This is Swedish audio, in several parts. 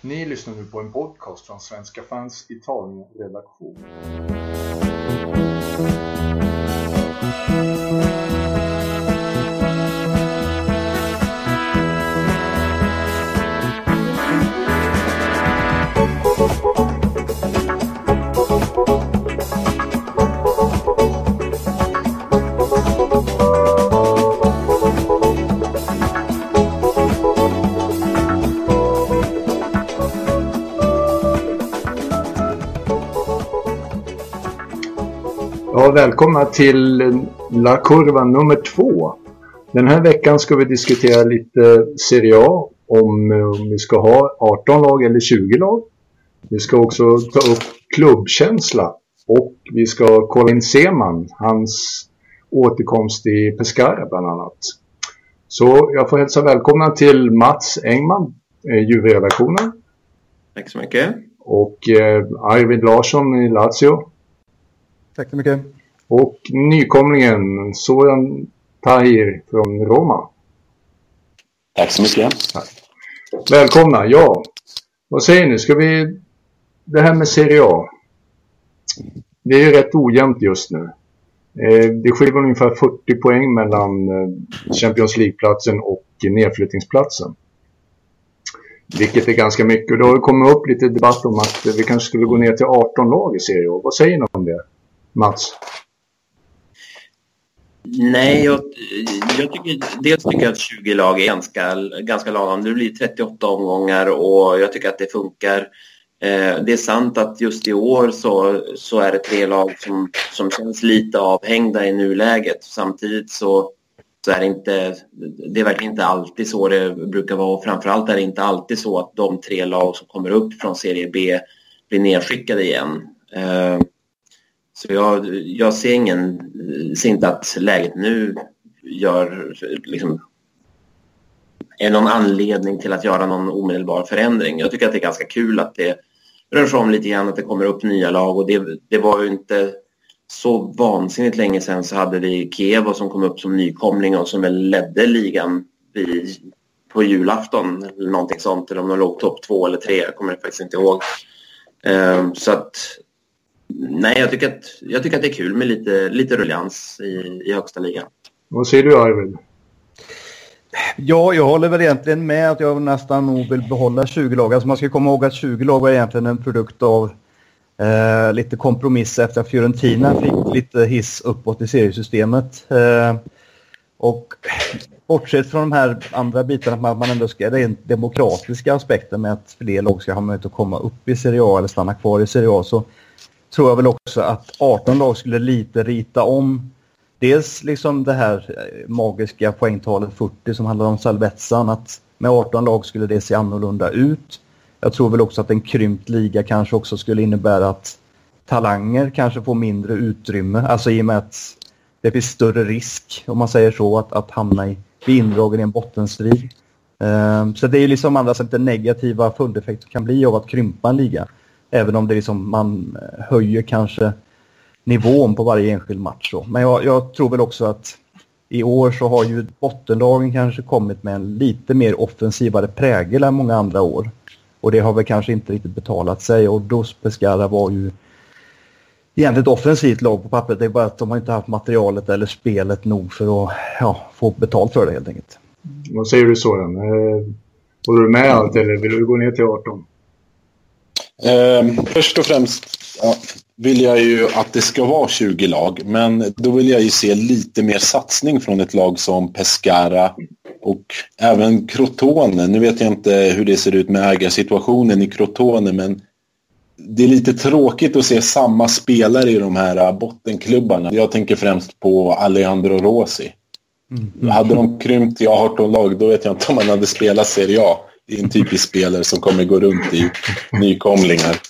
Ni lyssnar nu på en podcast från Svenska fans Italien-redaktion. Välkomna till La Curva nummer två. Den här veckan ska vi diskutera lite Serie A, om, om vi ska ha 18 lag eller 20 lag. Vi ska också ta upp klubbkänsla och vi ska kolla in Seman, hans återkomst i Pescara bland annat. Så jag får hälsa välkomna till Mats Engman, eh, Juve-redaktionen. Tack så mycket. Och eh, Arvid Larsson i Lazio. Tack så mycket. Och nykomlingen Soran Tahir från Roma. Tack så mycket. Välkomna. Ja, vad säger ni? Ska vi... Det här med Serie A. Det är ju rätt ojämnt just nu. Eh, Det skiljer ungefär 40 poäng mellan eh, Champions League-platsen och nedflyttningsplatsen. Vilket är ganska mycket. Och det har kommit upp lite debatt om att vi kanske skulle gå ner till 18 lag i Serie A. Vad säger ni om det? Mats? Nej, jag, jag tycker, dels tycker jag att 20 lag är ganska, ganska lagom. Det blir 38 omgångar och jag tycker att det funkar. Eh, det är sant att just i år så, så är det tre lag som, som känns lite avhängda i nuläget. Samtidigt så, så är det inte, det är verkligen inte alltid så det brukar vara. Och framförallt är det inte alltid så att de tre lag som kommer upp från serie B blir nedskickade igen. Eh, så jag, jag ser, ingen, ser inte att läget nu gör liksom, är någon anledning till att göra någon omedelbar förändring. Jag tycker att det är ganska kul att det rör sig om lite grann, att det kommer upp nya lag och det, det var ju inte så vansinnigt länge sedan så hade vi Kiev som kom upp som nykomling och som väl ledde ligan vid, på julafton eller någonting sånt eller om de låg topp två eller tre, jag kommer faktiskt inte ihåg. Um, så att Nej, jag tycker att, jag tycker att det är kul med lite, lite ruljans i, i högsta ligan. Vad säger du Arvid? Ja, jag håller väl egentligen med att jag nästan nog vill behålla 20 lag. Alltså man ska komma ihåg att 20 lag var egentligen en produkt av eh, lite kompromiss efter att Fiorentina fick lite hiss uppåt i seriesystemet. Eh, och bortsett från de här andra bitarna, att man ändå ska, det är den demokratiska aspekten med att fler lag ska ha möjlighet att komma upp i Serie A eller stanna kvar i Serie A så tror jag väl också att 18 lag skulle lite rita om dels liksom det här eh, magiska poängtalet 40 som handlar om Salvetsan att med 18 lag skulle det se annorlunda ut. Jag tror väl också att en krympt liga kanske också skulle innebära att talanger kanske får mindre utrymme, alltså i och med att det finns större risk, om man säger så, att, att hamna i, bli indragen i en bottenstrid. Um, så det är ju liksom andra sätt negativa följdeffekter kan bli av att krympa en liga. Även om det liksom, man eh, höjer kanske nivån på varje enskild match. Då. Men jag, jag, tror väl också att i år så har ju bottenlagen kanske kommit med en lite mer offensivare prägel än många andra år. Och det har väl kanske inte riktigt betalat sig och Dos Pescara var ju egentligen ett offensivt lag på pappret. Det är bara att de har inte haft materialet eller spelet nog för att ja, få betalt för det helt enkelt. Vad säger du Soran? Eh, håller du med allt eller vill du gå ner till 18? Eh, först och främst ja, vill jag ju att det ska vara 20 lag, men då vill jag ju se lite mer satsning från ett lag som Pescara och även Crotone. Nu vet jag inte hur det ser ut med ägarsituationen i Crotone, men det är lite tråkigt att se samma spelare i de här bottenklubbarna. Jag tänker främst på Alejandro Rosi. Mm. Hade de krympt till 18 lag, då vet jag inte om man hade spelat Serie A. Det är en typisk spelare som kommer gå runt i nykomlingar.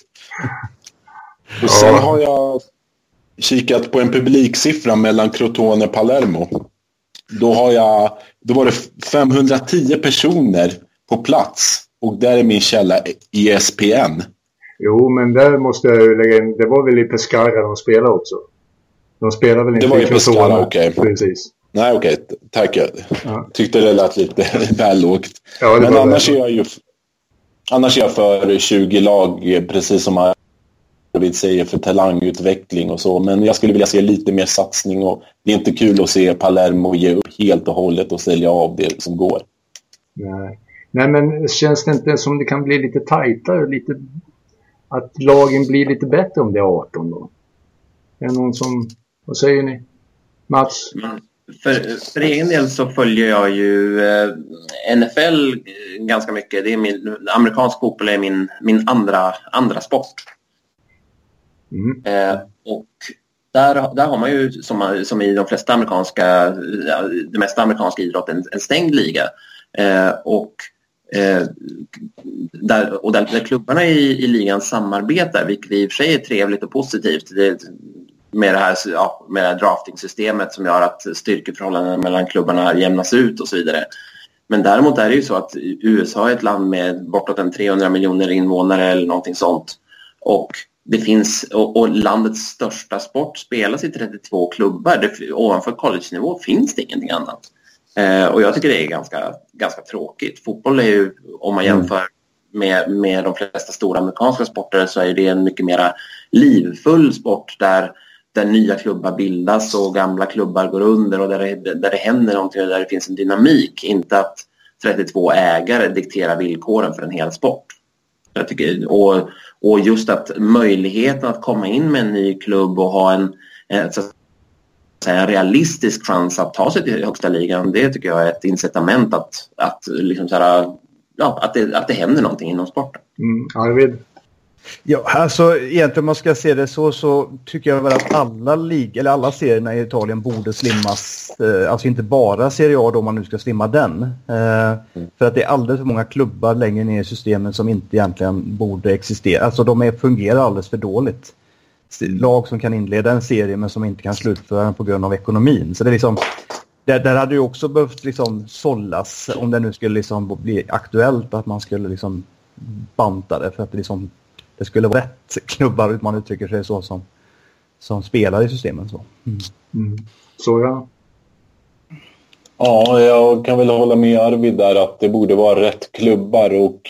Och sen har jag kikat på en publiksiffra mellan Crotone och Palermo. Då, har jag, då var det 510 personer på plats och där är min källa ESPN. Jo, men där måste jag lägga in. Det var väl i Pescara de spelade också? De spelade väl inte det var i Pescara, okej. Okay. Precis. Nej, okej. Okay. Tack. Jag ja. tyckte det lät lite väl lågt. Ja, men annars är jag ju... annars är jag för 20 lag, precis som Arvid säger, för talangutveckling och så. Men jag skulle vilja se lite mer satsning och det är inte kul att se Palermo ge upp helt och hållet och sälja av det som går. Nej. Nej, men känns det inte som det kan bli lite tajtare? Lite, att lagen blir lite bättre om det är 18 då? Är det någon som... Vad säger ni? Mats? Mm. För, för egen del så följer jag ju eh, NFL ganska mycket. Det är min, amerikansk fotboll är min, min andra, andra sport. Mm. Eh, och där, där har man ju som, som i de flesta amerikanska, det mesta amerikanska idrotten en stängd liga. Eh, och eh, där, och där, där klubbarna i, i ligan samarbetar, vilket i och för sig är trevligt och positivt. Det, med det här, ja, med det här draftingsystemet som gör att styrkeförhållandena mellan klubbarna jämnas ut och så vidare. Men däremot är det ju så att USA är ett land med bortåt en 300 miljoner invånare eller någonting sånt. Och det finns, och, och landets största sport spelas i 32 klubbar. Det, ovanför college-nivå finns det ingenting annat. Eh, och jag tycker det är ganska, ganska tråkigt. Fotboll är ju, om man mm. jämför med, med de flesta stora amerikanska sporter så är det en mycket mer livfull sport där där nya klubbar bildas och gamla klubbar går under och där det, där det händer någonting och där det finns en dynamik. Inte att 32 ägare dikterar villkoren för en hel sport. Jag tycker, och, och just att möjligheten att komma in med en ny klubb och ha en, en, säga, en realistisk chans att ta sig till högsta ligan, det tycker jag är ett incitament att, att, liksom så här, ja, att, det, att det händer någonting inom sporten. Mm, Arvid? Ja, alltså egentligen om man ska se det så så tycker jag väl att alla lig eller alla serierna i Italien borde slimmas. Eh, alltså inte bara Serie A då om man nu ska slimma den. Eh, mm. För att det är alldeles för många klubbar längre ner i systemen som inte egentligen borde existera. Alltså de är, fungerar alldeles för dåligt. Lag som kan inleda en serie men som inte kan slutföra den på grund av ekonomin. Så det är liksom där, där hade ju också behövt liksom sållas om det nu skulle liksom bli aktuellt att man skulle liksom banta det för att det liksom det skulle vara rätt klubbar, om man uttrycker sig så, som, som spelar i systemen. Så, mm. Mm. så ja. Ja, jag kan väl hålla med Arvid där att det borde vara rätt klubbar och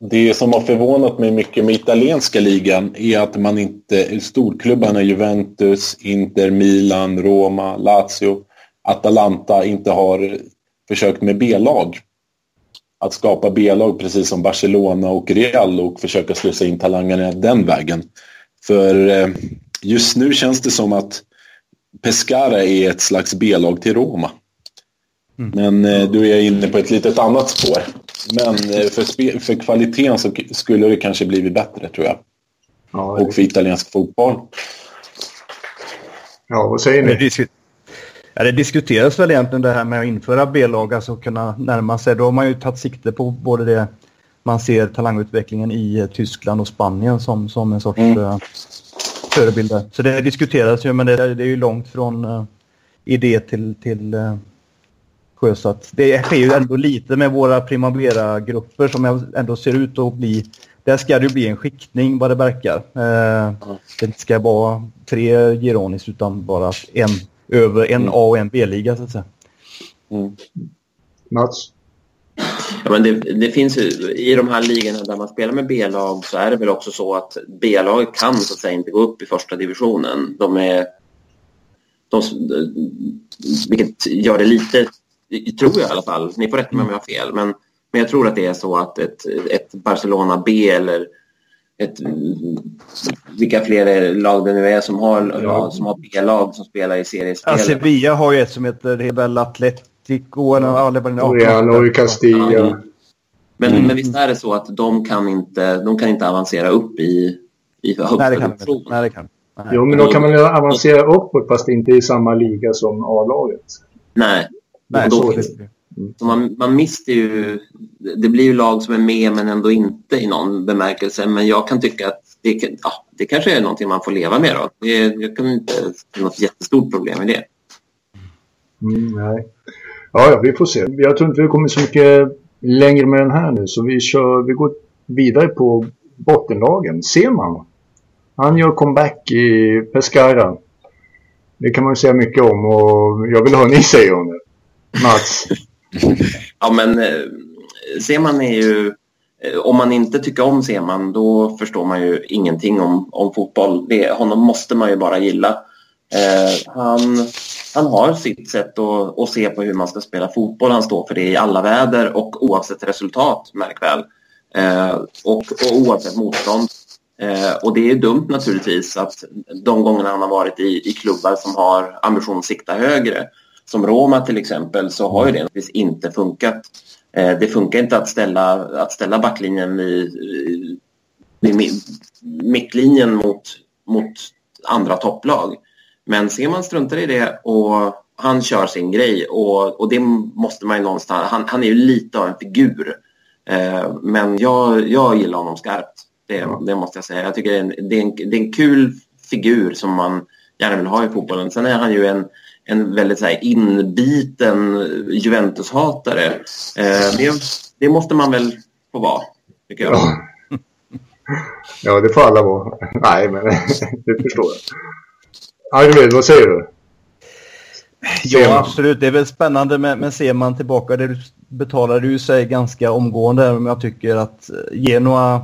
det som har förvånat mig mycket med italienska ligan är att man inte, storklubbarna Juventus, Inter, Milan, Roma, Lazio, Atalanta inte har försökt med B-lag att skapa B-lag precis som Barcelona och Real och försöka slussa in talangerna den vägen. För eh, just nu känns det som att Pescara är ett slags B-lag till Roma. Mm. Men eh, du är inne på ett litet annat spår. Men eh, för, för kvaliteten så skulle det kanske blivit bättre tror jag. Ja, och för italiensk fotboll. Ja, vad säger ni? Ja, det diskuteras väl egentligen det här med att införa B-lag, alltså kunna närma sig. Då har man ju tagit sikte på både det man ser talangutvecklingen i eh, Tyskland och Spanien som, som en sorts mm. uh, förebilder. Så det diskuteras ju, men det, det är ju långt från uh, idé till, till uh, sjösatt. Det sker ju ändå lite med våra Primavera-grupper som ändå ser ut att bli... Där ska det ju bli en skiktning vad det verkar. Uh, det ska vara tre Gironis utan bara en över en mm. A och en B-liga så att säga. Mm. Mats? Ja, men det, det, finns ju, I de här ligorna där man spelar med B-lag så är det väl också så att B-laget kan så att säga inte gå upp i första divisionen. De är, de, vilket gör det lite, tror jag i alla fall, ni får rätta mig om jag har fel, men, men jag tror att det är så att ett, ett Barcelona B eller ett, vilka fler lag det nu är som har, ja. som har B-lag som spelar i seriespel. Ja, Sevilla har ju ett som heter Rebel Atletico. Real och Castilla. Ja. Men, mm. men visst är det så att de kan inte, de kan inte avancera upp i, i högsta de Nej, det kan Nej. Jo, men då kan man avancera uppåt fast inte i samma liga som A-laget. Nej. Nej, då, så finns. Så man, man mister ju... Det blir ju lag som är med men ändå inte i någon bemärkelse. Men jag kan tycka att det, ja, det kanske är någonting man får leva med. Då. Det, jag kan inte se något jättestort problem med det. Mm, nej. Ja, ja, vi får se. Jag tror inte vi kommer så mycket längre med den här nu så vi, kör, vi går vidare på bottenlagen. Ser man? Han gör comeback i Pescara. Det kan man säga mycket om och jag vill höra ni säger om det. Mats? ja, men eh, Seman är ju eh, om man inte tycker om Seman då förstår man ju ingenting om, om fotboll. Det, honom måste man ju bara gilla. Eh, han, han har sitt sätt att, att, se på hur man ska spela fotboll. Han står för det i alla väder och oavsett resultat, märk väl. Eh, och, och oavsett motstånd. Eh, och det är dumt naturligtvis att de gångerna han har varit i, i klubbar som har ambition att sikta högre, som Roma till exempel, så har ju det naturligtvis inte funkat. Eh, det funkar inte att ställa, att ställa backlinjen i, i mittlinjen mot, mot andra topplag. Men ser man struntar i det och han kör sin grej och, och det måste man ju någonstans... Han, han är ju lite av en figur. Eh, men jag, jag gillar honom skarpt. Det, det måste jag säga. Jag tycker det är, en, det, är en, det är en kul figur som man gärna vill ha i fotbollen. Sen är han ju en, en väldigt så här, inbiten Juventus-hatare. Eh, det, det, måste man väl få vara, tycker jag. Ja, ja det får alla vara. Nej, men det förstår jag. Arvid, vad säger du? Ja, absolut. Det är väl spännande med, med ser man tillbaka. Det betalade ju sig ganska omgående. Men jag tycker att Genoa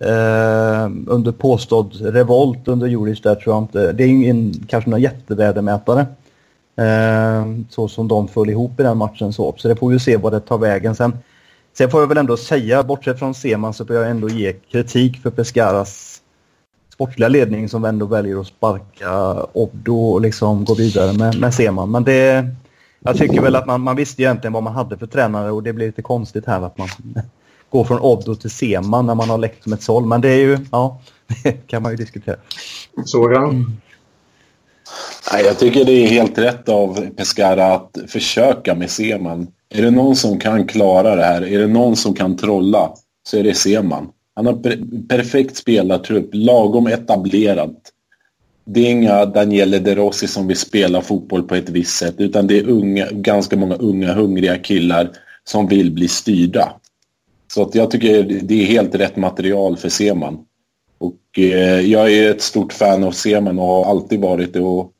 eh, under påstådd revolt under Juric där tror jag inte. Det är ingen kanske någon jättevärdemätare. Eh, så som de föll ihop i den matchen så. Så det får vi se vad det tar vägen. Sen, sen får jag väl ändå säga, bortsett från Seman så får jag ändå ge kritik för Pescaras sportsliga ledning som ändå väljer att sparka Obdo och liksom gå vidare med, med Seman. Men det, jag tycker väl att man, man visste egentligen vad man hade för tränare och det blir lite konstigt här att man går från Obdo till Seman när man har läckt som ett såll. Men det är ju, ja, det kan man ju diskutera. Sådan? Nej, jag tycker det är helt rätt av Pescara att försöka med Seman. Är det någon som kan klara det här, är det någon som kan trolla, så är det Seman. Han har perfekt spelartrupp, lagom etablerad. Det är inga Daniele De Rossi som vill spela fotboll på ett visst sätt utan det är unga, ganska många unga hungriga killar som vill bli styrda. Så att jag tycker det är helt rätt material för Seman. Och eh, jag är ett stort fan av Seman och har alltid varit det. Och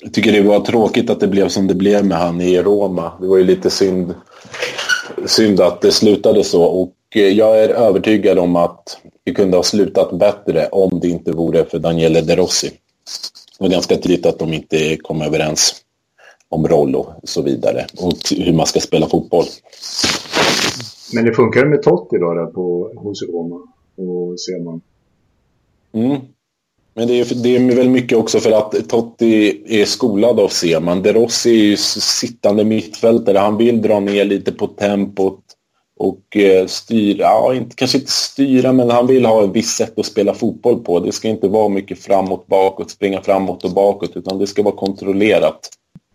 jag tycker det var tråkigt att det blev som det blev med han i Roma. Det var ju lite synd, synd att det slutade så. Och Eh, jag är övertygad om att det kunde ha slutat bättre om det inte vore för Daniele De Rossi. Det var ganska tydligt att de inte kom överens om roll och så vidare och hur man ska spela fotboll. Men det funkar med Totti då där på, hos Roma och Seman? Mm. Men det är, det är väl mycket också för att Totti är skolad av Seman. De Rossi är ju sittande mittfältare. Han vill dra ner lite på tempot och eh, styra, ja, inte, kanske inte styra, men han vill ha ett visst sätt att spela fotboll på. Det ska inte vara mycket framåt, bakåt, springa framåt och bakåt, utan det ska vara kontrollerat.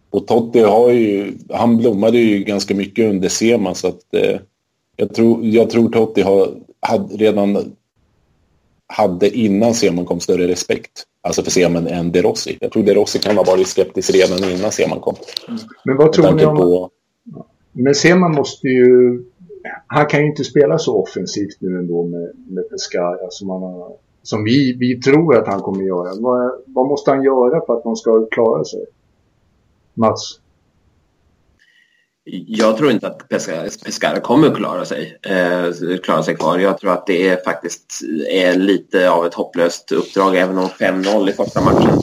Och Totti har ju, han blommade ju ganska mycket under Seman, så att eh, jag, tror, jag tror Totti har, hade redan hade innan Seman kom större respekt. Alltså för Seman än De Rossi. Jag tror De Rossi kan ha varit skeptisk redan innan Seman kom. Men vad tror ni om... På... Men Seman måste ju han kan ju inte spela så offensivt nu ändå med, med Pescara som, har, som vi, vi tror att han kommer göra. Vad, vad måste han göra för att de ska klara sig? Mats? Jag tror inte att Pescara, kommer att klara sig, eh, klara sig kvar. Jag tror att det är faktiskt är lite av ett hopplöst uppdrag även om 5-0 i första matchen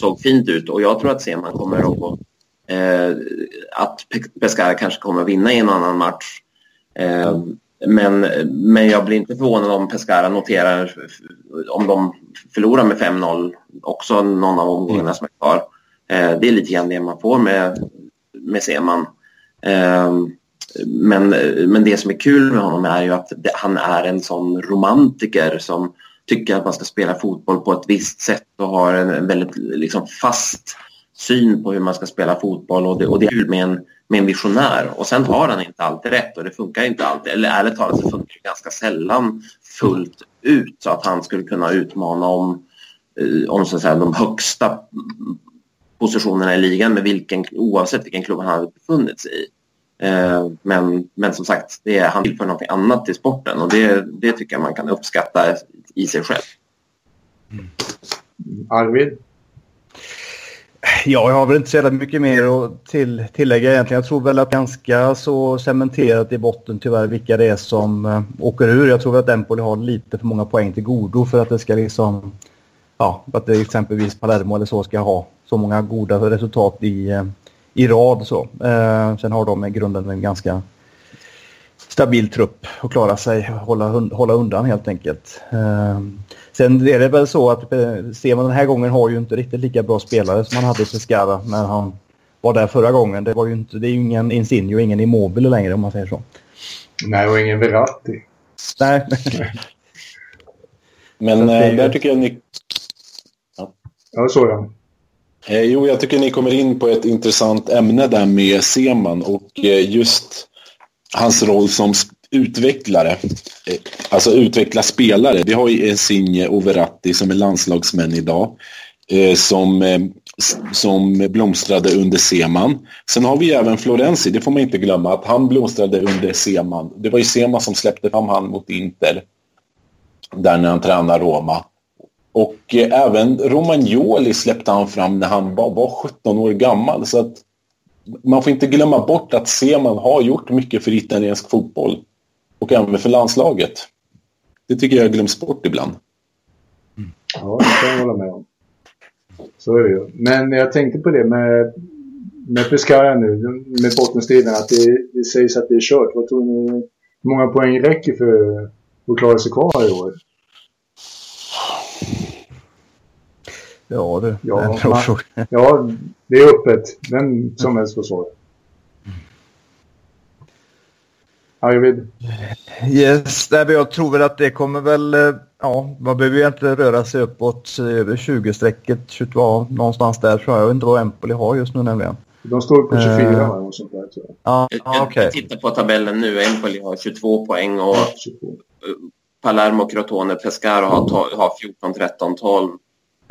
såg fint ut. Och jag tror att Seman kommer att eh, att Pescara kanske kommer att vinna i en annan match Eh, men, men jag blir inte förvånad om Pescara noterar om de förlorar med 5-0 också någon av omgångarna som är kvar. Eh, det är lite grann det man får med, med Seman. Ehm, men, men det som är kul med honom är ju att det, han är en sån romantiker som tycker att man ska spela fotboll på ett visst sätt och har en väldigt liksom, fast syn på hur man ska spela fotboll och det, och det är kul med en med en visionär och sen har han inte alltid rätt och det funkar inte alltid. Eller ärligt talat så funkar det ganska sällan fullt ut så att han skulle kunna utmana om, eh, om så att säga, de högsta positionerna i ligan med vilken, oavsett vilken klubb han hade befunnit sig i. Eh, men, men som sagt, det är, han tillför något annat till sporten och det, det tycker jag man kan uppskatta i sig själv. Arvid? Ja, jag har väl inte så mycket mer att till, tillägga egentligen. Jag tror väl att ganska så cementerat i botten tyvärr vilka det är som uh, åker ur. Jag tror väl att Empoli har lite för många poäng till godo för att det ska liksom... Ja, att det exempelvis Palermo eller så ska ha så många goda resultat i, uh, i rad så. Uh, sen har de i grunden en ganska stabil trupp och klara sig, hålla, hålla undan helt enkelt. Sen är det väl så att eh, Steven den här gången har ju inte riktigt lika bra spelare som han hade i Pescara när han var där förra gången. Det, var ju inte, det är ju ingen Insigne och ingen Immobile längre om man säger så. Nej, och ingen Verratti. Nej. Men äh, där tycker jag ni... Ja, ja så ja. Eh, jo, jag tycker ni kommer in på ett intressant ämne där med Seman och eh, just hans roll som utvecklare, eh, alltså utveckla spelare. Vi har ju Insigne och Verratti som är landslagsmän idag. Eh, som, eh, som blomstrade under Seman. Sen har vi även Florenzi, det får man inte glömma, att han blomstrade under Seman. Det var ju Seman som släppte fram han mot Inter. Där när han tränade Roma. Och även Romagnoli släppte han fram när han var, var 17 år gammal. Så att man får inte glömma bort att Seman har gjort mycket för italiensk fotboll och även för landslaget. Det tycker jag glöms bort ibland. Ja, det kan jag hålla med om. Så är det ju. Men jag tänkte på det med, med Pescara nu, med bottenstriden, att det, det sägs att det är kört. Vad tror ni? Hur många poäng räcker för att klara sig kvar i år? Ja du, ja, man, ja, det är öppet. Vem som helst får svara. Arvid? Yes, jag tror väl att det kommer väl... Eh, ja, man behöver ju inte röra sig uppåt över 20-strecket. 22, någonstans där tror jag. Jag vet inte vad Empoli har just nu nämligen. De står på 24 uh, va? sånt där, tror jag. Ah, jag, okay. jag tittar på tabellen nu. Empoli har 22 poäng och ja, Palermo, Crotone, Pescara har, har 14, 13, 12.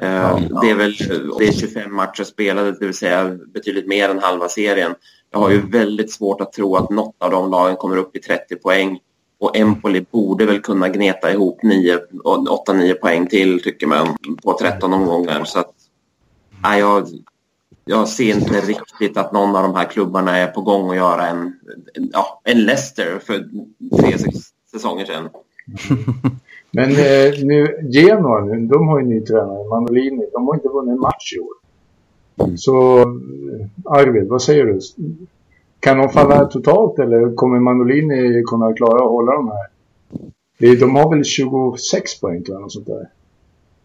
Ja, det är väl det är 25 matcher spelade, det vill säga betydligt mer än halva serien. Jag har ju mm. väldigt svårt att tro att något av de lagen kommer upp i 30 poäng. Och Empoli borde väl kunna gneta ihop 8-9 poäng till, tycker man, på 13 omgångar. Så att, nej, jag, jag ser inte riktigt att någon av de här klubbarna är på gång att göra en, ja, en Leicester för tre säsonger sedan. Men eh, nu, Genoa nu, de har ju ny tränare, Manolini. De har inte vunnit en match i år. Så Arvid, vad säger du? Kan de falla totalt eller kommer Manolini kunna klara att hålla de här? De har väl 26 poäng eller något sånt där.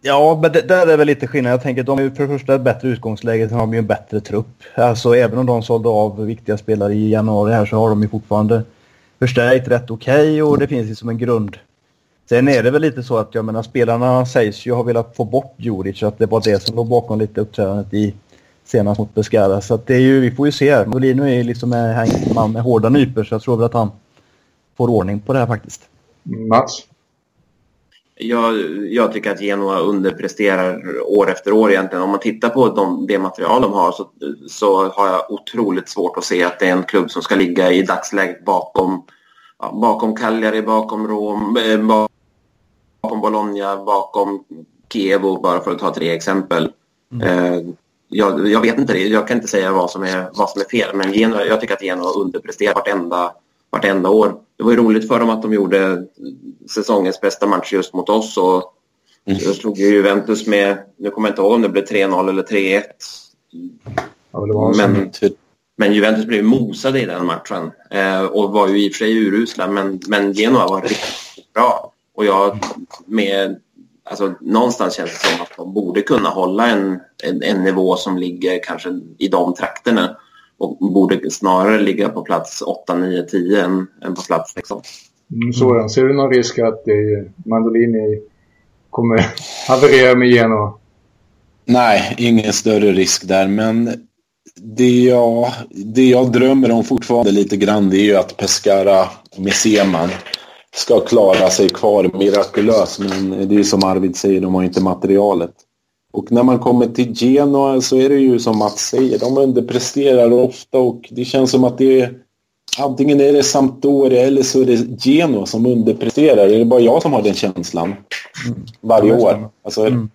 Ja, men det, där är väl lite skillnad. Jag tänker att de har ju för det första ett bättre utgångsläge, sen har de ju en bättre trupp. Alltså även om de sålde av viktiga spelare i januari här så har de ju fortfarande förstärkt rätt okej okay, och det finns ju som en grund. Sen är det väl lite så att jag menar spelarna sägs ju ha velat få bort Juric, att det var det som låg bakom lite uppträdandet i senast mot Pescara. Så det är ju, vi får ju se. Molino är ju liksom en man med hårda nyper så jag tror väl att han får ordning på det här faktiskt. Mats? Jag, jag tycker att Genoa underpresterar år efter år egentligen. Om man tittar på de, det material de har så, så har jag otroligt svårt att se att det är en klubb som ska ligga i dagsläget bakom, ja, bakom Cagliari, bakom Rom, eh, bakom Bologna, bakom Kievo bara för att ta tre exempel. Mm. Eh, jag, jag, vet inte det. Jag kan inte säga vad som är, vad som är fel. Men Genoa, jag tycker att Genoa underpresterar vartenda, vartenda år. Det var ju roligt för dem att de gjorde säsongens bästa match just mot oss. Och mm. Jag slog ju Juventus med, nu kommer jag inte ihåg om det blev 3-0 eller 3-1. Ja, men, men Juventus blev mosade i den matchen eh, och var ju i och för sig urusla. Men, men Genoa var riktigt bra. Och jag med alltså, någonstans känns det som att de borde kunna hålla en, en, en, nivå som ligger kanske i de trakterna och borde snarare ligga på plats 8, 9, 10 än, än på plats 16. Mm, så Ser du någon risk att det, Mandolini kommer haverera med Genoa? Nej, ingen större risk där, men det jag, det jag drömmer om fortfarande lite grann det är ju att Pescara med Seman ska klara sig kvar mirakulöst. Men det är ju som Arvid säger, de har inte materialet. Och när man kommer till Genoa så är det ju som Mats säger, de underpresterar ofta och det känns som att det är antingen är det Sampdoria eller så är det Genoa som underpresterar. Är det bara jag som har den känslan? Mm. Varje år. Alltså, mm.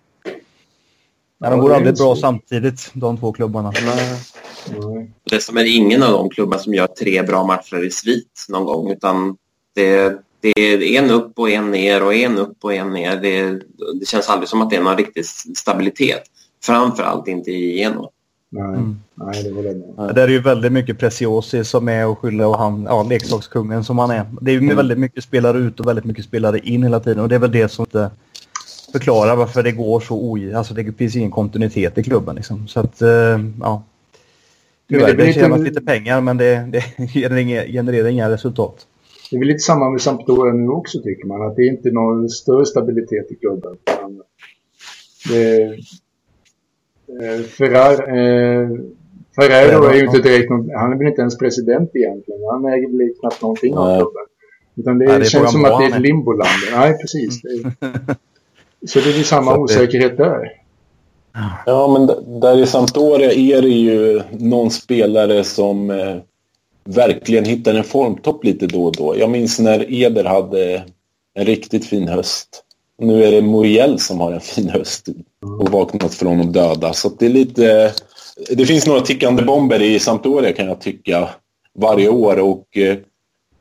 Ja, de går aldrig bra samtidigt, de två klubbarna. Nej. Nej. Dessutom är det ingen av de klubbar som gör tre bra matcher i svit någon gång, utan det, det är en upp och en ner och en upp och en ner. Det, det känns aldrig som att det är någon riktig stabilitet. Framförallt inte i Genoa. Nej, mm. nej, det var det. Det är ju väldigt mycket Preciosi som är och skylla och han, ja, leksakskungen som han är. Det är ju mm. väldigt mycket spelare ut och väldigt mycket spelare in hela tiden och det är väl det som inte förklarar varför det går så oj... Alltså det finns ingen kontinuitet i klubben liksom. Så att, uh, ja. Tyvärr, det, det tjänas lite pengar men det, det genererar inga resultat. Det är väl lite samma med Sampdoria nu också tycker man. Att det är inte någon större stabilitet i klubben. Eh, Ferrar, eh, Ferrero är ju inte direkt någon, han är väl inte ens president egentligen. Han äger väl knappt någonting av klubben. Utan det, Nej, det känns som att det är ett limboland. Nej, precis. Det, så det är ju samma osäkerhet där. Ja, men där i Sampdoria är det ju någon spelare som eh, verkligen hittar en formtopp lite då och då. Jag minns när Eder hade en riktigt fin höst. Nu är det Muriel som har en fin höst och vaknat från de döda. Så det är lite... Det finns några tickande bomber i Sampdoria kan jag tycka varje år och eh,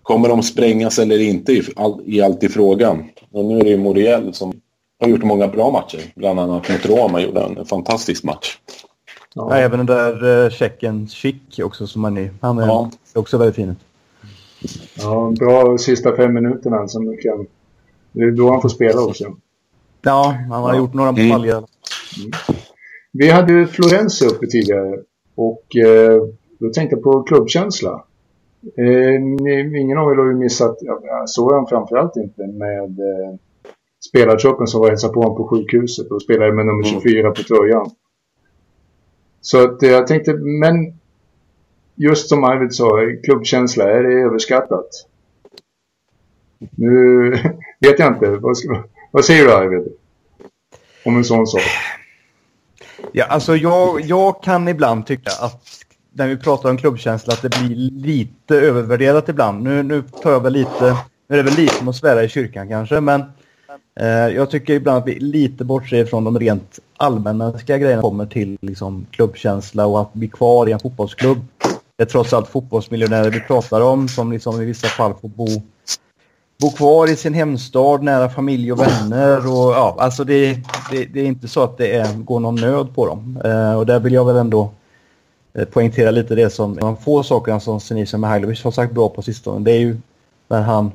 kommer de sprängas eller inte i, all, i frågan. Och nu är det ju Muriel som har gjort många bra matcher. Bland annat mot Roma gjorde han en fantastisk match. Ja. även den där uh, checken Chic också som han är. Han är ja. också väldigt fin Ja, bra sista fem minuterna som kan... Det är då han får spela också. Ja, han har ja. gjort några bataljer. Mm. Mm. Vi hade ju Florenzi uppe tidigare och eh, då tänkte jag på klubbkänsla. Eh, ingen av er har ju missat, jag såg han framförallt inte med eh, spelartruppen som var hälsade på honom på sjukhuset och spelade med nummer 24 mm. på tröjan. Så att jag tänkte, men just som Arvid sa, klubbkänsla, är det överskattat? Nu vet jag inte. Vad, vad säger du Arvid? Om en sån sak. Ja, alltså jag, jag kan ibland tycka att när vi pratar om klubbkänsla att det blir lite övervärderat ibland. Nu, nu tar jag väl lite, nu är det väl lite som att svära i kyrkan kanske, men Eh, Eh, jag tycker ibland att vi lite bortser från de rent allmänmänskliga grejerna kommer till liksom, klubbkänsla och att bli kvar i en fotbollsklubb. Det är trots allt fotbollsmiljonärer vi pratar om som liksom i vissa fall får bo, bo kvar i sin hemstad nära familj och vänner. Och, ja, alltså det, det, det är inte så att det är, går någon nöd på dem. Eh, och där vill jag väl ändå eh, poängtera lite det som de få sakerna som Senisa Mihailovic har sagt bra på sistone. Det är ju när han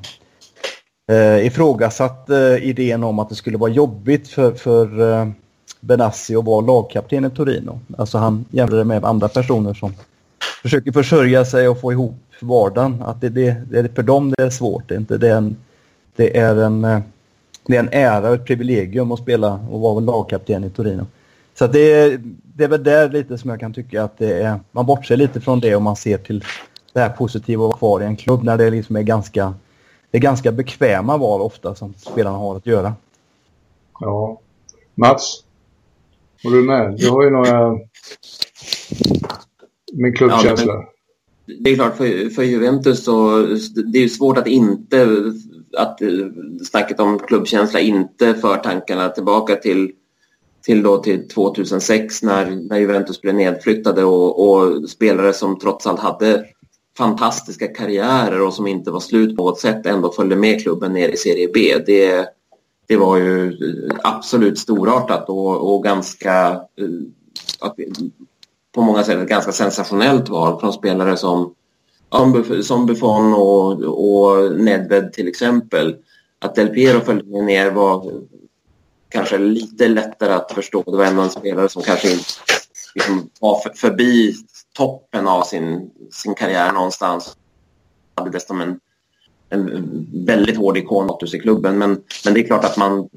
eh, ifrågasatt eh, idén om att det skulle vara jobbigt för, för eh, Benassi att vara lagkapten i Torino. Alltså han jämförde med andra personer som försöker försörja sig och få ihop vardagen. Att det, det, det, för dem det är svårt. Det är, inte, det är, en, det är, en, eh, det är en ära och ett privilegium att spela och vara lagkapten i Torino. Så det, det är väl där lite som jag kan tycka att det är, man bortser lite från det om man ser till det här positiva att vara kvar i en klubb när det liksom är ganska det är ganska bekväma val ofta som spelarna har att göra. Ja. Mats? Håller du med? Du har ju några med klubbkänsla. Ja, det är klart, för, för Juventus så det är svårt att inte att snacket om klubbkänsla inte för tankarna tillbaka till till, då till 2006 när, när Juventus blev nedflyttade och, och spelare som trots allt hade fantastiska karriärer och som inte var slut på något sätt ändå följde med klubben ner i Serie B. Det, det var ju eh, absolut storartat och, och ganska eh, att, på många sätt ett ganska sensationellt val från spelare som, som Buffon och, och Nedved till exempel. Att Del Piero följde med ner var kanske lite lättare att förstå. Det var ändå en spelare som kanske inte liksom var förbi toppen av sin, sin karriär någonstans. Hade dessutom en, en väldigt hård ikonstatus i klubben. Men, men det är klart att man,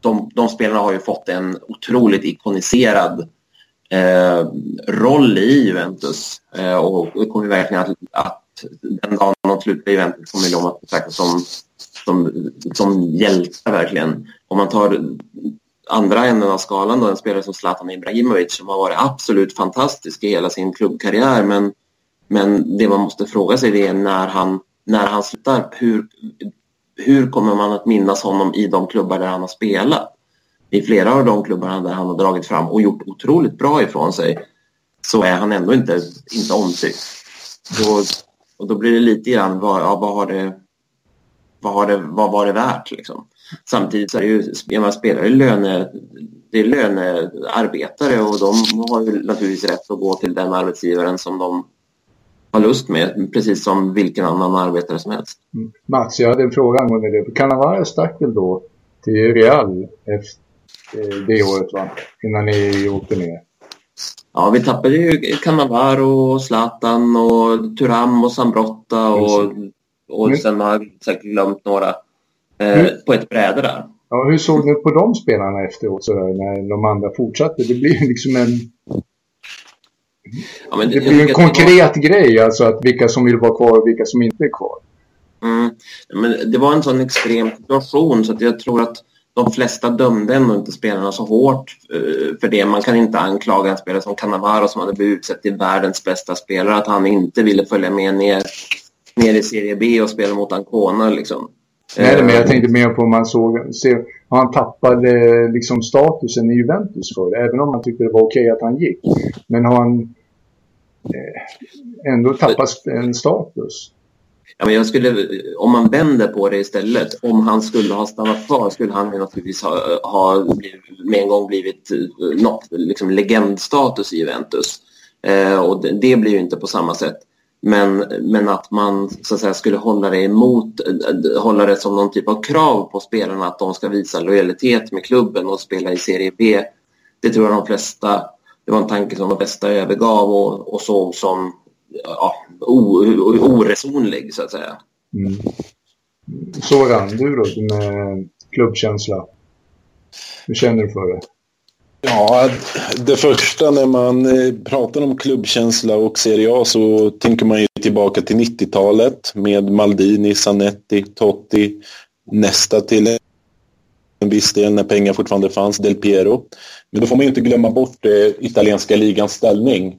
de, de spelarna har ju fått en otroligt ikoniserad eh, roll i Juventus. Eh, och det kommer verkligen att, att den dagen de slutar i Juventus kommer de att betraktas som, som, som hjältar verkligen. Om man tar andra änden av skalan då, en spelare som Zlatan Ibrahimovic som har varit absolut fantastisk i hela sin klubbkarriär men, men det man måste fråga sig är när han, när han slutar, hur, hur kommer man att minnas honom i de klubbar där han har spelat? i flera av de klubbarna där han har dragit fram och gjort otroligt bra ifrån sig så är han ändå inte, inte omtyckt. Och, och då blir det lite grann, vad, ja, vad, har det, vad, har det, vad var det värt liksom? Samtidigt så är det ju, man spelar ju löne, det är lönearbetare och de har ju naturligtvis rätt att gå till den arbetsgivaren som de har lust med, precis som vilken annan arbetare som helst. Mm. Mats, jag hade en fråga angående det. Cannavaro stack väl då till Real efter eh, det året va? Innan ni åkte ner? Ja, vi tappade ju Cannavaro, Zlatan och Turam och Sambrotta och, och sen har jag säkert glömt några eh, på ett bräde där. Ja, hur såg ni på de spelarna efteråt så när de andra fortsatte? Det blir ju liksom en... Ja, det blir en konkret var... grej, alltså att vilka som vill vara kvar och vilka som inte är kvar. Mm. Men det var en sån extrem situation så att jag tror att de flesta dömde ändå inte spelarna så hårt eh, för det. Man kan inte anklaga en spelare som Cannavaro som hade blivit utsedd till världens bästa spelare att han inte ville följa med ner, ner i Serie B och spela mot Ancona. Liksom. Nej, men jag eh, tänkte mer på om man såg, ser, han tappade liksom statusen i Juventus för även om man tyckte det var okej att han gick. Men har han eh, ändå tappat en status? Ja, men jag skulle, om man vänder på det istället, om han skulle ha stannat kvar skulle han naturligtvis ha, ha med en gång blivit eh, nått liksom legendstatus i Juventus. Eh, och det, det, blir ju inte på samma sätt. Men, men att man så att säga, skulle hålla det emot, eh, hålla det som någon typ av krav på spelarna att de ska visa lojalitet med klubben och spela i Serie B. Det tror jag de flesta, det var en tanke som de flesta övergav och, och såg som ja, oresonlig så att säga. Mm. Soran, du då med eh, klubbkänsla? Hur känner du för det? Ja, det första när man eh, pratar om klubbkänsla och Serie A så tänker man ju tillbaka till 90-talet med Maldini, Zanetti, Totti, nästa till en viss del när pengar fortfarande fanns, Del Piero. Men då får man ju inte glömma bort eh, italienska ligans ställning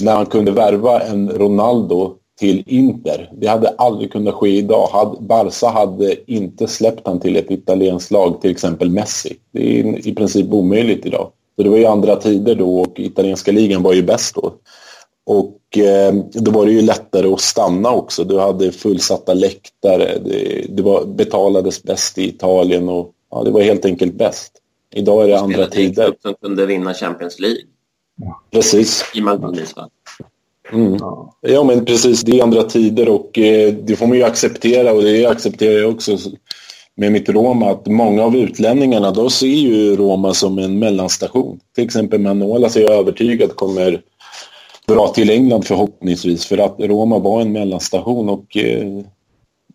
när han kunde värva en Ronaldo till Inter. Det hade aldrig kunnat ske idag. Barca hade inte släppt han till ett italienskt lag, till exempel Messi. Det är i princip omöjligt idag. Så det var ju andra tider då och italienska ligan var ju bäst då. Och eh, då var det ju lättare att stanna också. Du hade fullsatta läktare. Det, det var, betalades bäst i Italien och ja, det var helt enkelt bäst. Idag är det andra tider. som kunde vinna Champions League. Precis. I fall. Mm. Ja men precis, det är andra tider och eh, det får man ju acceptera och det accepterar jag också med mitt Roma att många av utlänningarna då ser ju Roma som en mellanstation. Till exempel Manola så är jag övertygad kommer dra till England förhoppningsvis för att Roma var en mellanstation och eh,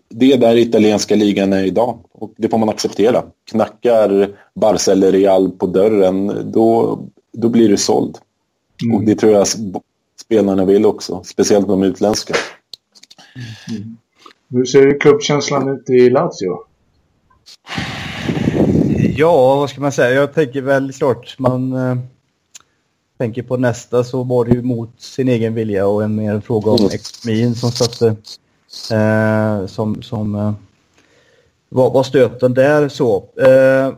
det är där italienska ligan är idag och det får man acceptera. Knackar Barca eller Real på dörren då, då blir du såld. Mm. Och det tror jag spelarna vill också, speciellt de utländska. Mm. Hur ser klubbkänslan ut i Lazio? Ja, vad ska man säga? Jag tänker väl klart, man eh, tänker på nästa så var det ju mot sin egen vilja och en mer fråga om mm. ekonomin som satte eh, som, som eh, var, var stöten där så. Eh,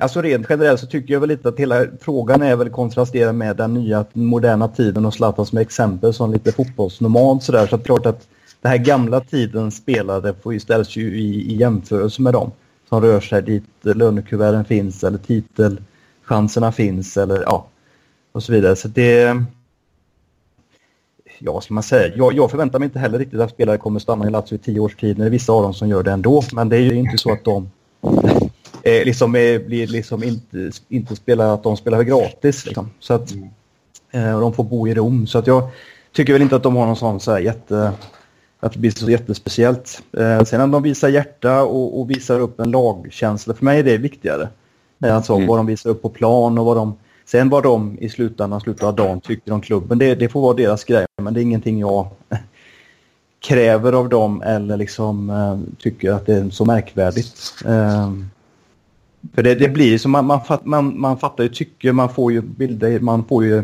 Alltså rent generellt så tycker jag väl lite att hela frågan är väl kontrasterad med den nya moderna tiden och Zlatan som exempel som lite fotbollsnormalt sådär. Så att klart att den här gamla tiden spelade får ju ställs ju i, i jämförelse med dem som rör sig dit lönekuverten finns eller titelchanserna finns eller ja och så vidare. Så det ja, ska man säga? Jag, jag, förväntar mig inte heller riktigt att spelare kommer stanna i Lazio i tio års tid. Det är vissa av dem som gör det ändå, men det är ju inte så att de eh, liksom är, blir liksom inte, inte spelar, att de spelar gratis. Liksom. Så att mm. eh, de får bo i Rom. Så att jag tycker väl inte att de har någon sån så här jätte att det blir så jättespeciellt. Eh, sen om de visar hjärta och, och, visar upp en lagkänsla, för mig är det viktigare. Alltså mm. vad de visar upp på plan och vad de... Sen vad de i slutändan, slutet av dagen, tycker om klubben, det, det får vara deras grej. Men det är ingenting jag kräver av dem eller liksom eh, tycker att det är så märkvärdigt. Eh, för det, det blir som man, man, man, man fattar ju tycke, man får ju bilder, man får ju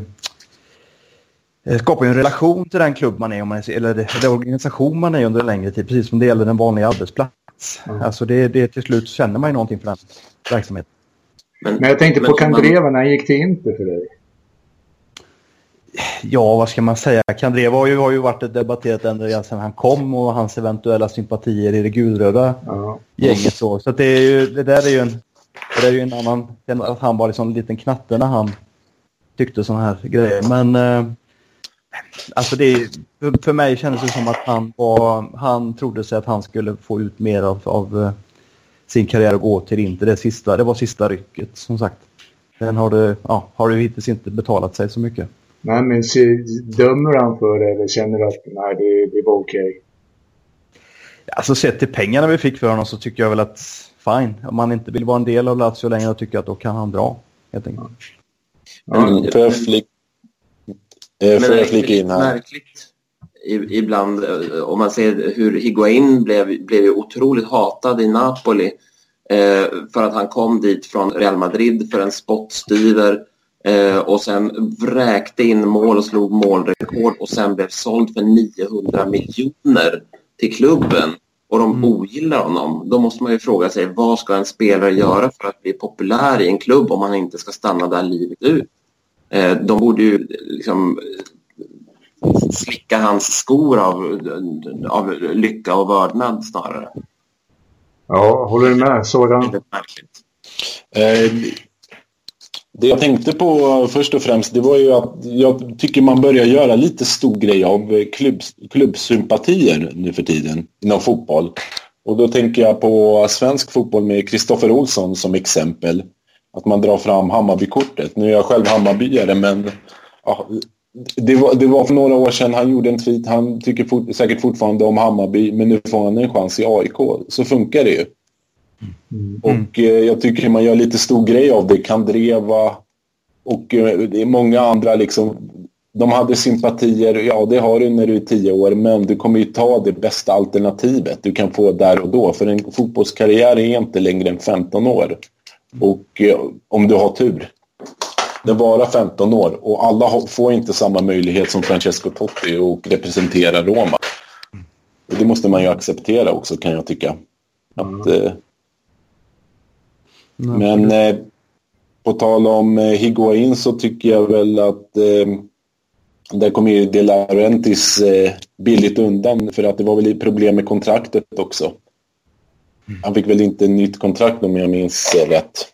eh, skapar ju en relation till den klubb man är, om man är eller det, den organisation man är under en längre tid, precis som det gäller en vanlig arbetsplats. Mm. Alltså det, det till slut känner man ju någonting för den verksamheten. Men, men jag tänkte men, på Kandreva när gick till Inter för dig. Ja, vad ska man säga? Kandreva har ju, har ju varit debatterat ända sedan han kom och hans eventuella sympatier i det gulröda ja. gänget. Så, så det, är ju, det där är ju en, det är ju en annan... Att han var liksom en liten knatte när han tyckte sådana här grejer. Men eh, alltså det, för mig kändes det som att han, var, han trodde sig att han skulle få ut mer av, av eh, sin karriär och gå till Inter. Det, sista, det var sista rycket som sagt. Sen har det, ja, har det hittills inte betalat sig så mycket. Nej, men dömer han för det eller känner du att nej, det, det var okej? Okay? Alltså sett till pengarna vi fick för honom så tycker jag väl att fine. Om man inte vill vara en del av Lazio längre tycker jag att då kan han dra. Helt enkelt. Mm, får jag flika, får jag flika in här? Märkligt ibland om man ser hur Higuain blev, blev otroligt hatad i Napoli eh, för att han kom dit från Real Madrid för en spottstyver eh, och sen vräkte in mål och slog målrekord och sen blev såld för 900 miljoner till klubben och de mm. ogillar honom, då måste man ju fråga sig vad ska en spelare göra för att bli populär i en klubb om han inte ska stanna där livet ut? Eh, de borde ju liksom slicka hans skor av, av lycka och vördnad snarare. Ja, håller du med? Sådan? Det är eh, det jag tänkte på först och främst det var ju att jag tycker man börjar göra lite stor grej av klubb, klubbsympatier nu för tiden inom fotboll. Och då tänker jag på svensk fotboll med Kristoffer Olsson som exempel. Att man drar fram Hammarbykortet. Nu är jag själv Hammarbyare men ja, det, var, det var för några år sedan han gjorde en tweet. Han tycker fort, säkert fortfarande om Hammarby men nu får han en chans i AIK. Så funkar det ju. Mm. Och eh, jag tycker man gör lite stor grej av det. Kandreva och eh, det är många andra liksom. De hade sympatier, ja det har du när du är tio år, men du kommer ju ta det bästa alternativet du kan få där och då. För en fotbollskarriär är inte längre än 15 år. Och eh, om du har tur. Den varar 15 år och alla får inte samma möjlighet som Francesco Totti att representera Roma. Och det måste man ju acceptera också kan jag tycka. Att, eh, men eh, på tal om eh, Higuain så tycker jag väl att eh, där kommer ju De Laurentiis eh, billigt undan för att det var väl problem med kontraktet också. Mm. Han fick väl inte nytt kontrakt om jag minns rätt.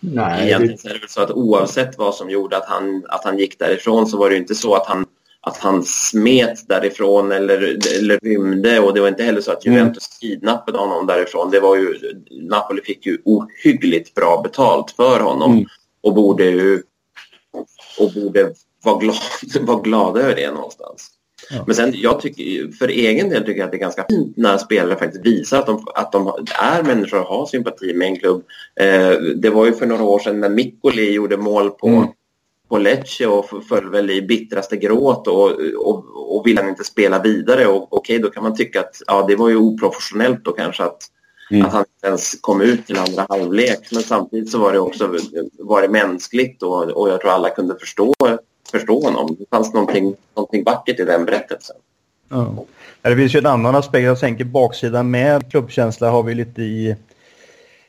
Nej, Egentligen så är det väl så att oavsett vad som gjorde att han, att han gick därifrån så var det ju inte så att han, att han smet därifrån eller, eller rymde och det var inte heller så att mm. Juventus kidnappade honom därifrån. Det var ju, Napoli fick ju ohyggligt bra betalt för honom mm. och borde ju och borde vara, glad, vara glada över det någonstans. Ja. Men sen, jag tycker, för egen del tycker jag att det är ganska fint när spelare faktiskt visar att de, att de är människor och har sympati med en klubb. Eh, det var ju för några år sedan när Mikkoli gjorde mål på, mm. På Lecce och föll väl i bittraste gråt och, och, och ville inte spela vidare. Och, okej, då kan man tycka att ja, det var ju oprofessionellt då kanske att, mm. att han inte ens kom ut till andra halvlek. Men samtidigt så var det också var det mänskligt och, och jag tror alla kunde förstå förstå honom. Det fanns någonting, någonting vackert i den berättelsen. Ja. Det finns ju en annan aspekt. Jag tänker baksidan med klubbkänsla har vi lite i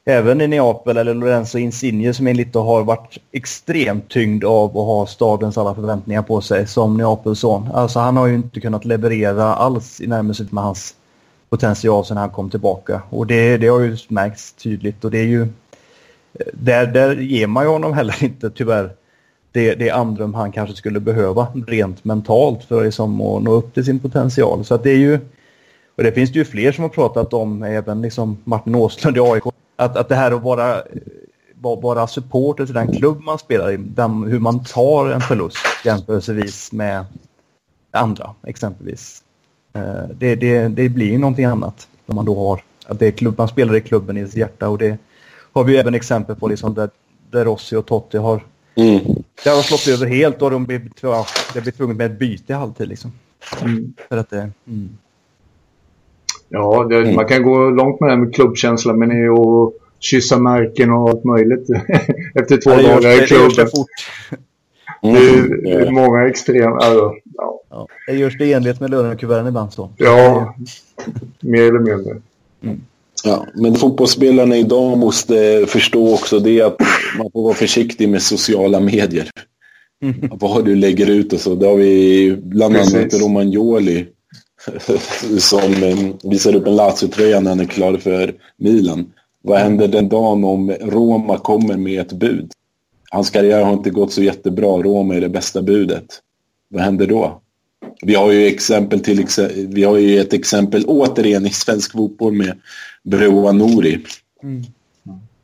även i Neapel eller Lorenzo Insigne som enligt har varit extremt tyngd av att ha stadens alla förväntningar på sig som Neapels son. Alltså han har ju inte kunnat leverera alls i närmast med hans potential sen han kom tillbaka. Och det, det har ju märkts tydligt och det är ju där, där ger man ju honom heller inte tyvärr det, det andrum han kanske skulle behöva rent mentalt för liksom att nå upp till sin potential. Så att det är ju, och det finns det ju fler som har pratat om, även liksom Martin Åslund i AIK, att, att det här att vara, vara supporter till den klubb man spelar i, den, hur man tar en förlust jämförelsevis med andra exempelvis. Eh, det, det, det blir ju någonting annat när man då har att det är klubb, man spelar i klubben i sitt hjärta och det har vi även exempel på liksom där, där Rossi och Totti har Mm. Det har slått över helt och de blir, det blir tvunget med ett byte i halvtid. Liksom. Mm. För att det, mm. Ja, det, mm. man kan gå långt med det med klubbkänsla men är ju att kyssa märken och allt möjligt efter två ja, dagar i klubben. Det, fort. det är mm. många extrema... Alltså, ja. Ja, det görs det i enlighet med lönekuverten ibland så. Ja, mer eller mindre. Mm. Ja, men fotbollsspelarna idag måste förstå också det att man får vara försiktig med sociala medier. Mm. Vad du lägger ut och så. Det har vi bland Precis. annat Romagnoli som eh, visar upp en Lazio-tröja när han är klar för Milan. Vad händer den dagen om Roma kommer med ett bud? Hans karriär har inte gått så jättebra. Roma är det bästa budet. Vad händer då? Vi har ju, exempel till, vi har ju ett exempel återigen i svensk fotboll med Broa Nouri. Mm.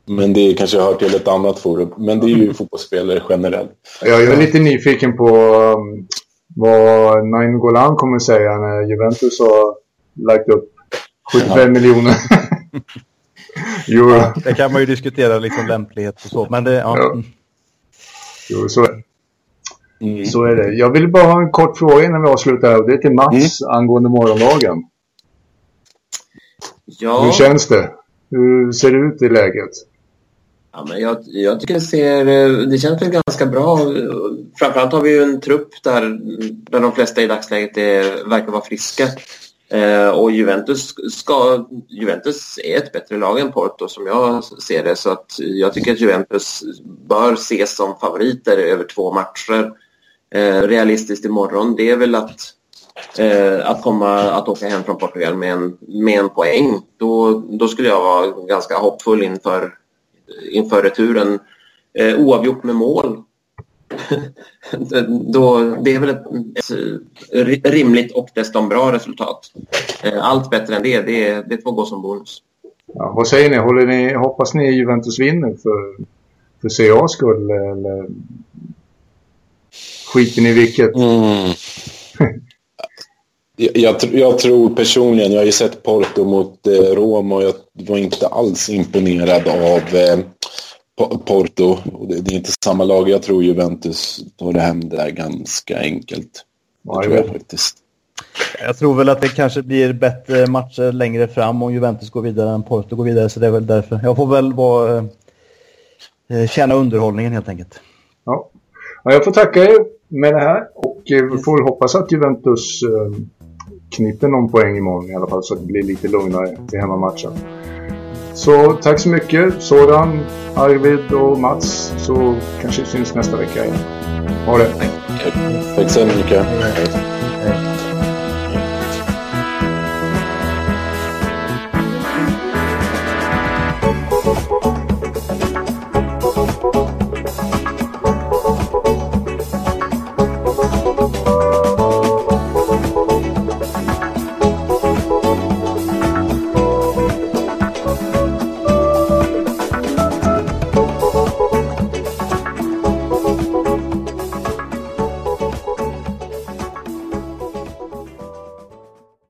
Men det kanske hör till ett annat forum. Men det är ju fotbollsspelare generellt. Jag är lite nyfiken på vad Nain Golan kommer säga när Juventus har lagt upp 75 ja. miljoner euro. Ja, det kan man ju diskutera liksom lämplighet och så. Men det, ja. ja. Jo, så är det. Mm. Så är det. Jag vill bara ha en kort fråga innan vi avslutar. Det är till Mats mm. angående morgondagen. Ja. Hur känns det? Hur ser det ut i läget? Ja, men jag, jag tycker det, ser, eh, det känns väl ganska bra. Framförallt har vi ju en trupp där, där de flesta i dagsläget är, verkar vara friska. Eh, och Juventus, ska, Juventus är ett bättre lag än Porto som jag ser det. Så att jag tycker att Juventus bör ses som favoriter över två matcher. Eh, realistiskt imorgon, det är väl att, eh, att, komma, att åka hem från Portugal med en, med en poäng. Då, då skulle jag vara ganska hoppfull inför, inför returen. Eh, oavgjort med mål. då, det är väl ett, ett, rimligt och dessutom bra resultat. Eh, allt bättre än det, det, det får gå som bonus. Ja, vad säger ni? Håller ni? Hoppas ni Juventus vinner för, för CAs skull? Eller skiter ni i vilket? Mm. jag, jag, jag, tror personligen, jag har ju sett Porto mot eh, Roma och jag var inte alls imponerad av eh, Porto. Det är inte samma lag. Jag tror Juventus tar det hem där ganska enkelt. Det tror jag faktiskt. Jag tror väl att det kanske blir bättre matcher längre fram om Juventus går vidare än Porto går vidare. Så det är väl därför. Jag får väl vara, eh, känna underhållningen helt enkelt. Ja. ja jag får tacka er med det här. Och eh, vi får väl hoppas att Juventus eh, kniper någon poäng imorgon i alla fall. Så att det blir lite lugnare till hemmamatchen. Så tack så mycket Soran, Arvid och Mats. Så kanske syns nästa vecka igen. Ha det. Tack, tack så mycket.